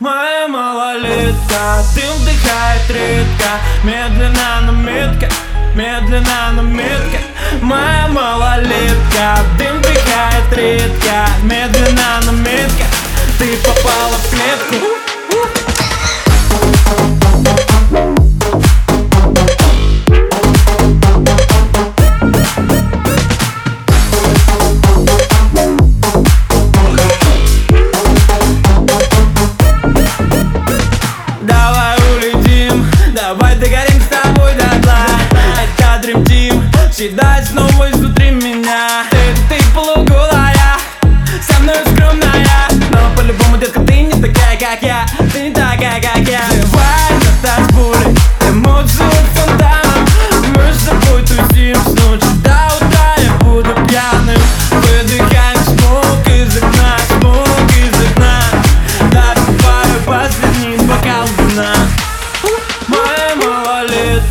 Моя малолетка, дым вдыхает редко. Медленно, но метко, медленно, но метко. Моя малолетка, дым изнутри меня. Ты, ты полуголая, со мной скромная Но по-любому,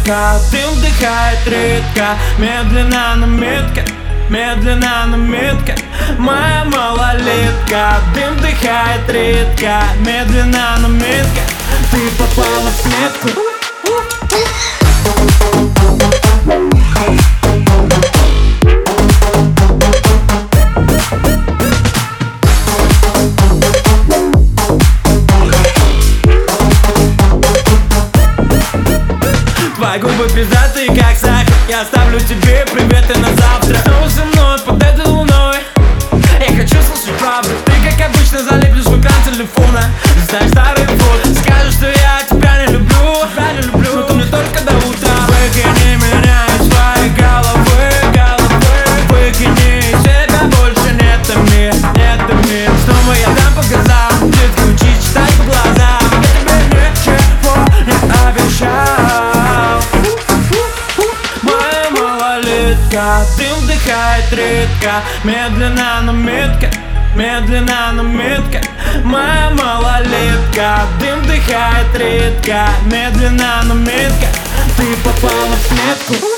малолетка, дым вдыхает редко. Медленно, но метко, медленно, но метко. Моя малолетка, дым вдыхает редко. Медленно, но метко Твои губы пиздатые, как сахар. Я оставлю тебе приветы на завтра малолетка, дым вдыхает редко. Медленно, но метко, медленно, но метко. Моя малолетка, дым вдыхает редко. Медленно, но метко Ты попала в клетку